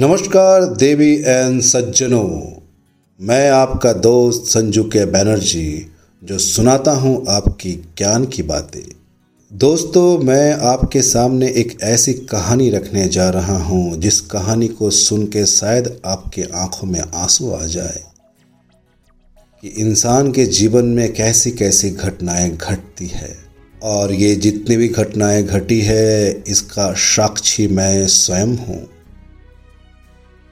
नमस्कार, देवी एंड सज्जनों। मैं आपका दोस्त संजू के बैनर्जी, जो सुनाता हूँ आपकी ज्ञान की बातें। दोस्तों, मैं आपके सामने एक ऐसी कहानी रखने जा रहा हूँ, जिस कहानी को सुन के शायद आपके आँखों में आँसू आ जाए। कि इंसान के जीवन में कैसी कैसी घटनाएँ घटती है, और ये जितनी भी घटनाएँ घटी है, इसका साक्षी मैं स्वयं हूँ।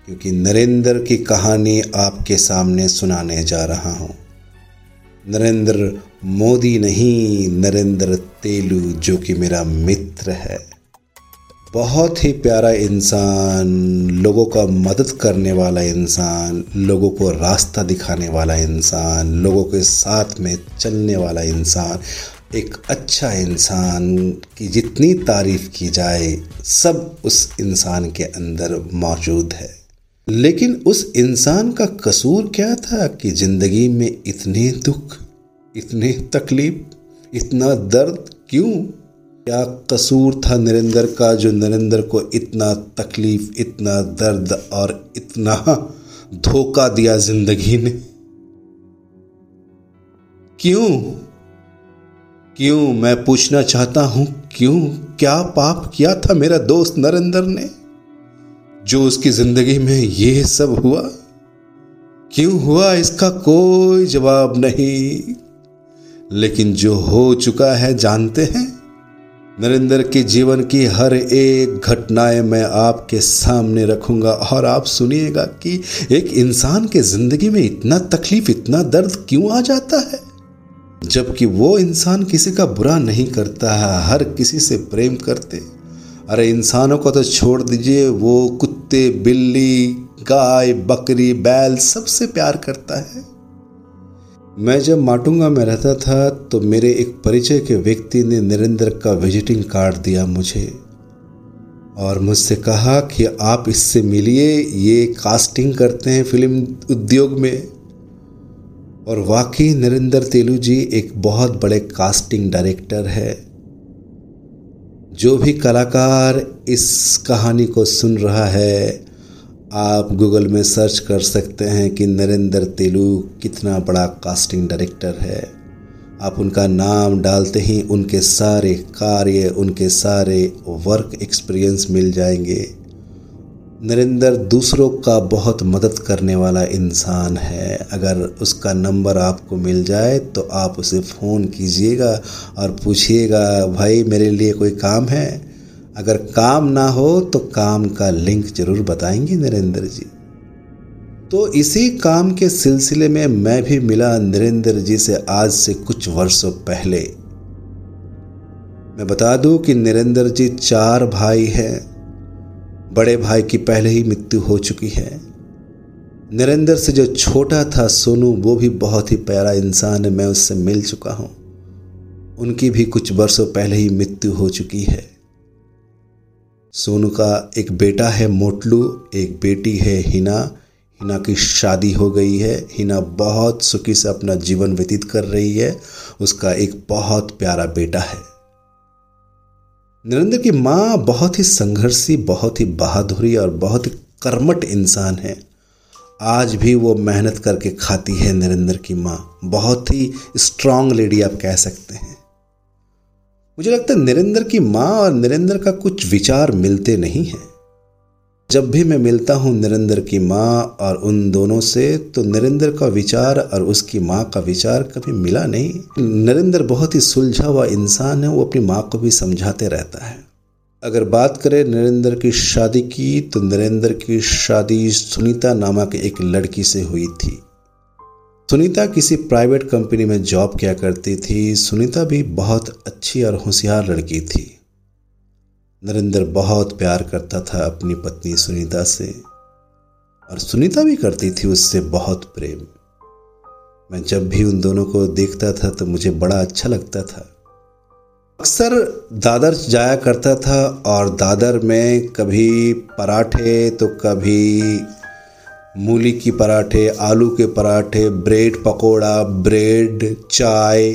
क्योंकि नरेंद्र की कहानी आपके सामने सुनाने जा रहा हूँ। नरेंद्र मोदी नहीं, नरेंद्र तेलू, जो कि मेरा मित्र है। बहुत ही प्यारा इंसान, लोगों का मदद करने वाला इंसान, लोगों को रास्ता दिखाने वाला इंसान, लोगों के साथ में चलने वाला इंसान, एक अच्छा इंसान की जितनी तारीफ़ की जाए, सब उस इंसान के अंदर मौजूद है। लेकिन उस इंसान का कसूर क्या था कि ज़िंदगी में इतने दुख, इतने तकलीफ़, इतना दर्द क्यों? क्या कसूर था नरेंद्र का जो नरेंद्र को इतना तकलीफ़, इतना दर्द और इतना धोखा दिया ज़िंदगी ने? क्यों? क्यों? मैं पूछना चाहता हूँ, क्यों? क्या पाप किया था मेरा दोस्त नरेंद्र ने? जो उसकी ज़िंदगी में ये सब हुआ, क्यों हुआ इसका कोई जवाब नहीं। लेकिन जो हो चुका है, जानते हैं? नरेंद्र के जीवन की हर एक घटनाएँ मैं आपके सामने रखूँगा और आप सुनिएगा कि एक इंसान के ज़िंदगी में इतना तकलीफ़, इतना दर्द क्यों आ जाता है? जबकि वो इंसान किसी का बुरा नहीं करता है हर किसी से प्रेम करते। अरे इंसानों को तो छोड़ दीजिए, वो कुत्ते, बिल्ली, गाय, बकरी, बैल सबसे प्यार करता है। मैं जब माटुंगा में रहता था तो मेरे एक परिचय के व्यक्ति ने नरेंद्र का विजिटिंग कार्ड दिया मुझे और मुझसे कहा कि आप इससे मिलिए, ये कास्टिंग करते हैं फ़िल्म उद्योग में। और वाकई नरेंद्र तेलू जी एक बहुत बड़े कास्टिंग डायरेक्टर है। जो भी कलाकार इस कहानी को सुन रहा है, आप गूगल में सर्च कर सकते हैं कि नरेंद्र तेलू कितना बड़ा कास्टिंग डायरेक्टर है। आप उनका नाम डालते ही उनके सारे कार्य, उनके सारे वर्क एक्सपीरियंस मिल जाएँगे। नरेंद्र दूसरों का बहुत मदद करने वाला इंसान है। अगर उसका नंबर आपको मिल जाए तो आप उसे फ़ोन कीजिएगा और पूछिएगा, भाई, मेरे लिए कोई काम है? अगर काम ना हो तो काम का लिंक ज़रूर बताएँगे नरेंद्र जी। तो इसी काम के सिलसिले में मैं भी मिला नरेंद्र जी से आज से कुछ वर्षों पहले। मैं बता दूँ कि नरेंद्र जी चार भाई हैं। बड़े भाई की पहले ही मृत्यु हो चुकी है। नरेंद्र से जो छोटा था सोनू, वो भी बहुत ही प्यारा इंसान है, मैं उससे मिल चुका हूँ। उनकी भी कुछ वर्षों पहले ही मृत्यु हो चुकी है। सोनू का एक बेटा है मोटलू, एक बेटी है हिना। हिना की शादी हो गई है। हिना बहुत सुखी से अपना जीवन व्यतीत कर रही है। उसका एक बहुत प्यारा बेटा है। नरेंद्र की माँ बहुत ही संघर्षी, बहुत ही बहादुरी और बहुत ही कर्मठ इंसान है। आज भी वो मेहनत करके खाती है नरेंद्र की माँ। बहुत ही स्ट्रांग लेडी आप कह सकते हैं। मुझे लगता है नरेंद्र की माँ और नरेंद्र का कुछ विचार मिलते नहीं हैं। जब भी मैं मिलता हूँ नरेंद्र की माँ और उन दोनों से तो नरेंद्र का विचार और उसकी माँ का विचार कभी मिला नहीं। नरेंद्र बहुत ही सुलझा हुआ इंसान है, वो अपनी माँ को भी समझाते रहता है। अगर बात करें नरेंद्र की शादी की तो नरेंद्र की शादी सुनीता नामक एक लड़की से हुई थी। सुनीता किसी प्राइवेट कंपनी में जॉब किया करती थी। सुनीता भी बहुत अच्छी और होशियार लड़की थी। नरेंद्र बहुत प्यार करता था अपनी पत्नी सुनीता से, और सुनीता भी करती थी उससे बहुत प्रेम। मैं जब भी उन दोनों को देखता था तो मुझे बड़ा अच्छा लगता था। अक्सर दादर जाया करता था, और दादर में कभी पराठे तो कभी मूली की पराठे, आलू के पराठे, ब्रेड पकोड़ा, ब्रेड, चाय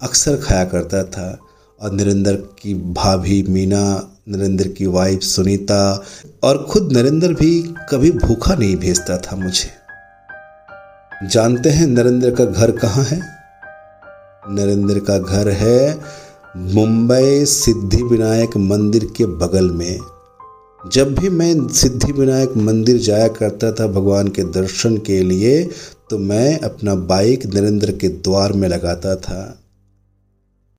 अक्सर खाया करता था। और नरेंद्र की भाभी मीना नरेंद्र की वाइफ सुनीता और खुद नरेंद्र भी कभी भूखा नहीं भेजता था मुझे। जानते हैं नरेंद्र का घर कहाँ है? नरेंद्र का घर है मुंबई सिद्धि विनायक मंदिर के बगल में। जब भी मैं सिद्धि विनायक मंदिर जाया करता था भगवान के दर्शन के लिए तो मैं अपना बाइक नरेंद्र के द्वार में लगाता था।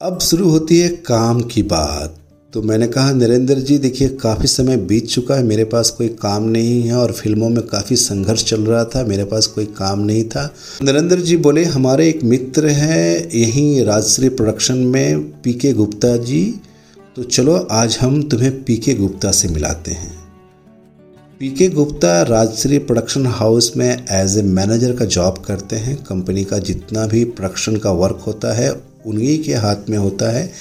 अब शुरू होती है काम की बात। तो मैंने कहा, नरेंद्र जी, देखिए, काफ़ी समय बीत चुका है, मेरे पास कोई काम नहीं है और फ़िल्मों में काफ़ी संघर्ष चल रहा था, मेरे पास कोई काम नहीं था। नरेंद्र जी बोले, हमारे एक मित्र हैं, यहीं राजश्री प्रोडक्शन में पी के गुप्ता जी। तो चलो, आज हम तुम्हें पी के गुप्ता से मिलाते हैं। P K Gupta Rajshri production house में एज ए मैनेजर का जॉब करते हैं। कंपनी का जितना भी प्रोडक्शन का वर्क होता है उन्हीं के हाथ में होता है।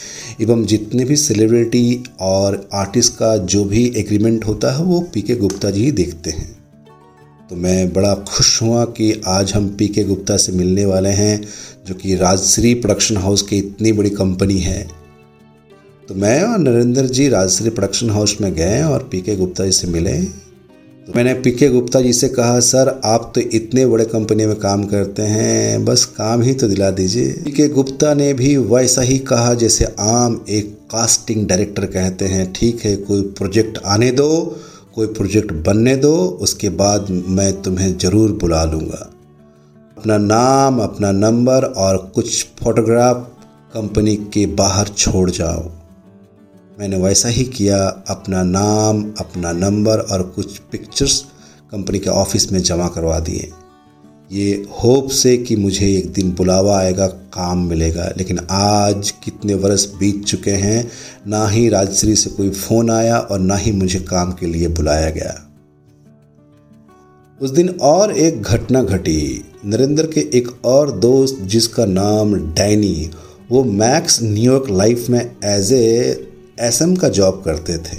एवं जितने भी सेलिब्रिटी और आर्टिस्ट का जो भी एग्रीमेंट होता है, वो पी के गुप्ता जी ही देखते हैं। तो मैं बड़ा खुश हुआ कि आज हम पी के गुप्ता से मिलने वाले हैं, जो कि राजश्री प्रोडक्शन हाउस की इतनी बड़ी कंपनी है। तो मैं और नरेंद्र जी राजश्री प्रोडक्शन हाउस में गए और पी के गुप्ता जी से मिले। तो मैंने पी के गुप्ता जी से कहा, सर, आप तो इतने बड़े कंपनी में काम करते हैं, बस काम ही तो दिला दीजिए। पी के गुप्ता ने भी वैसा ही कहा, जैसे आम एक कास्टिंग डायरेक्टर कहते हैं, ठीक है, कोई प्रोजेक्ट आने दो, कोई प्रोजेक्ट बनने दो, उसके बाद मैं तुम्हें ज़रूर बुला लूँगा। अपना नाम, अपना नंबर और कुछ फोटोग्राफ कंपनी के बाहर छोड़ जाओ। मैंने वैसा ही किया, अपना नाम, अपना नंबर और कुछ पिक्चर्स कंपनी के ऑफ़िस में जमा करवा दिए। ये होप से कि मुझे एक दिन बुलावा आएगा, काम मिलेगा। लेकिन आज कितने वर्ष बीत चुके हैं, ना ही राजश्री से कोई फ़ोन आया और ना ही मुझे काम के लिए बुलाया गया। उस दिन और एक घटना घटी। नरेंद्र के एक और दोस्त जिसका नाम डैनी, वो मैक्स न्यूयॉर्क लाइफ में एज ए एसएम का जॉब करते थे।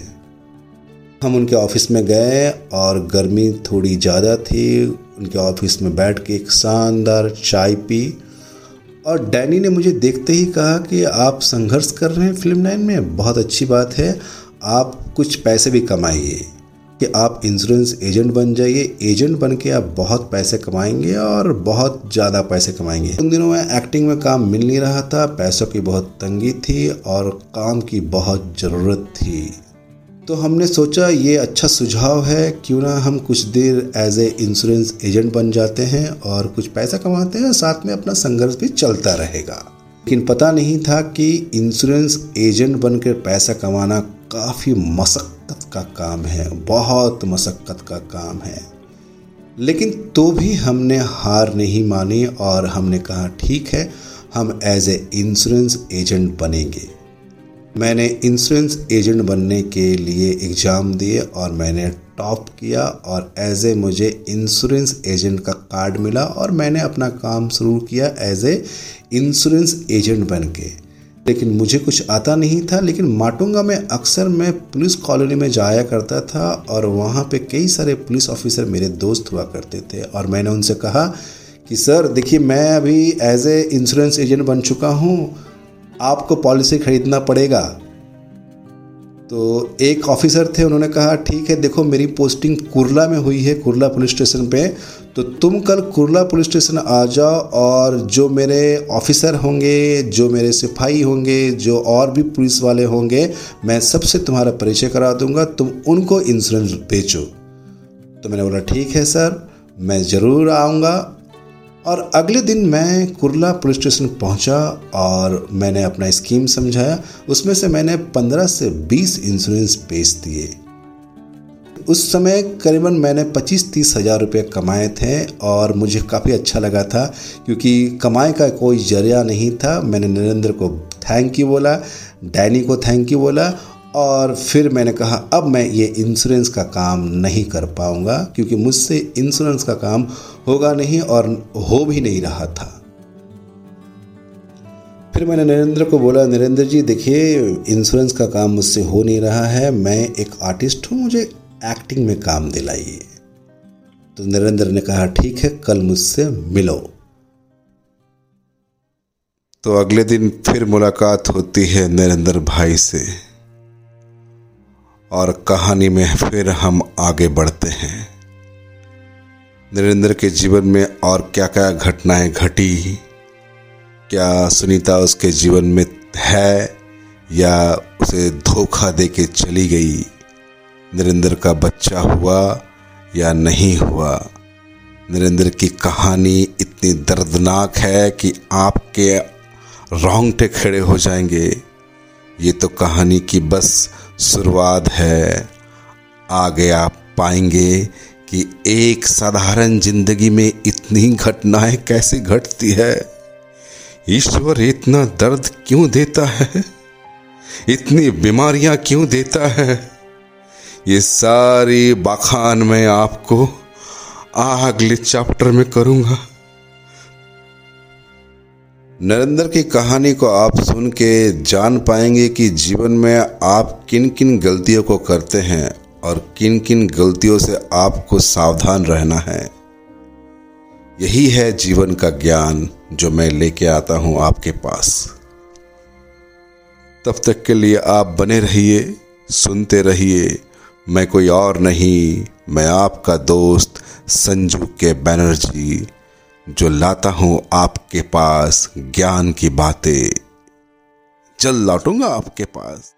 हम उनके ऑफ़िस में गए और गर्मी थोड़ी ज़्यादा थी। उनके ऑफ़िस में बैठ के एक शानदार चाय पी और डैनी ने मुझे देखते ही कहा कि आप संघर्ष कर रहे हैं फ़िल्म लाइन में। बहुत अच्छी बात है। आप कुछ पैसे भी कमाइए। कि आप इंश्योरेंस एजेंट बन जाइए। एजेंट बन के आप बहुत पैसे कमाएँगे और बहुत ज़्यादा पैसे कमाएँगे। उन दिनों में एक्टिंग में काम मिल नहीं रहा था, पैसों की बहुत तंगी थी और काम की बहुत ज़रूरत थी। तो हमने सोचा, ये अच्छा सुझाव है, क्यों ना हम कुछ देर एज ए इंश्योरेंस एजेंट बन जाते हैं और कुछ पैसा कमाते हैं, साथ में अपना संघर्ष भी चलता रहेगा। लेकिन पता नहीं था कि इंश्योरेंस एजेंट बनकर पैसा कमाना काफ़ी मशक्क़त का काम है, बहुत मशक्क़त का काम है। लेकिन तो भी हमने हार नहीं मानी और हमने कहा, ठीक है, हम एज ए इंश्योरेंस एजेंट बनेंगे। मैंने इंश्योरेंस एजेंट बनने के लिए एग्ज़ाम दिए और मैंने टॉप किया और एज ए मुझे इंश्योरेंस एजेंट का कार्ड मिला और मैंने अपना काम शुरू किया एज ए इंश्योरेंस एजेंट बन के। लेकिन मुझे कुछ आता नहीं था, लेकिन माटुंगा में अक्सर मैं पुलिस कॉलोनी में जाया करता था और वहाँ पे कई सारे पुलिस ऑफिसर मेरे दोस्त हुआ करते थे और मैंने उनसे कहा कि, सर, देखिए, मैं अभी एज ए इंश्योरेंस एजेंट बन चुका हूँ, आपको पॉलिसी खरीदना पड़ेगा। तो एक ऑफिसर थे, उन्होंने कहा, ठीक है, देखो, मेरी पोस्टिंग कुरला में हुई है, कुरला पुलिस स्टेशन पे। तो तुम कल कुरला पुलिस स्टेशन आ जाओ और जो मेरे ऑफिसर होंगे, जो मेरे सिपाही होंगे, जो और भी पुलिस वाले होंगे, मैं सबसे तुम्हारा परिचय करा दूँगा, तुम उनको इंश्योरेंस बेचो तो मैंने बोला, ठीक है सर मैं ज़रूर आऊँगा और अगले दिन मैं कुरला पुलिस स्टेशन पहुँचा और मैंने अपना स्कीम समझाया। उसमें से मैंने 15 से 20 इंश्योरेंस बेच दिए। उस समय करीबन मैंने 25-30 हज़ार रुपये कमाए थे और मुझे काफ़ी अच्छा लगा था क्योंकि कमाए का कोई ज़रिया नहीं था। मैंने नरेंद्र को थैंक यू बोला, डैनी को थैंक यू बोला और फिर मैंने कहा, अब मैं ये इंश्योरेंस का काम नहीं कर पाऊँगा, क्योंकि मुझसे इंश्योरेंस का काम होगा नहीं और हो भी नहीं रहा था। फिर मैंने नरेंद्र को बोला, नरेंद्र जी, देखिए इंश्योरेंस का काम मुझसे हो नहीं रहा है, मैं एक आर्टिस्ट हूँ, मुझे एक्टिंग में काम दिलाइए। तो नरेंद्र ने कहा, ठीक है, कल मुझसे मिलो। तो अगले दिन फिर मुलाकात होती है नरेंद्र भाई से। और कहानी में फिर हम आगे बढ़ते हैं। नरेंद्र के जीवन में और क्या क्या घटनाएँ घटी? क्या सुनीता उसके जीवन में है या उसे धोखा दे के चली गई? नरेंद्र का बच्चा हुआ या नहीं हुआ? नरेंद्र की कहानी इतनी दर्दनाक है कि आपके रोंगटे खड़े हो जाएँगे। ये तो कहानी की बस शुरुआत है। आगे आप पाएँगे कि एक साधारण ज़िंदगी में इतनी घटनाएँ कैसे घटती है। ईश्वर इतना दर्द क्यों देता है? इतनी बीमारियाँ क्यों देता है? ये सारी बखान मैं आपको अगले चैप्टर में करूँगा। नरेंद्र की कहानी को आप सुन के जान पाएँगे कि जीवन में आप किन किन गलतियों को करते हैं और किन किन गलतियों से आपको सावधान रहना है। यही है जीवन का ज्ञान जो मैं लेके आता हूँ आपके पास। तब तक के लिए आप बने रहिए, सुनते रहिए, मैं कोई और नहीं, मैं आपका दोस्त संजू के बैनर्जी। जो लाता हूँ आपके पास ज्ञान की बातें। जल लौटूँगा आपके पास।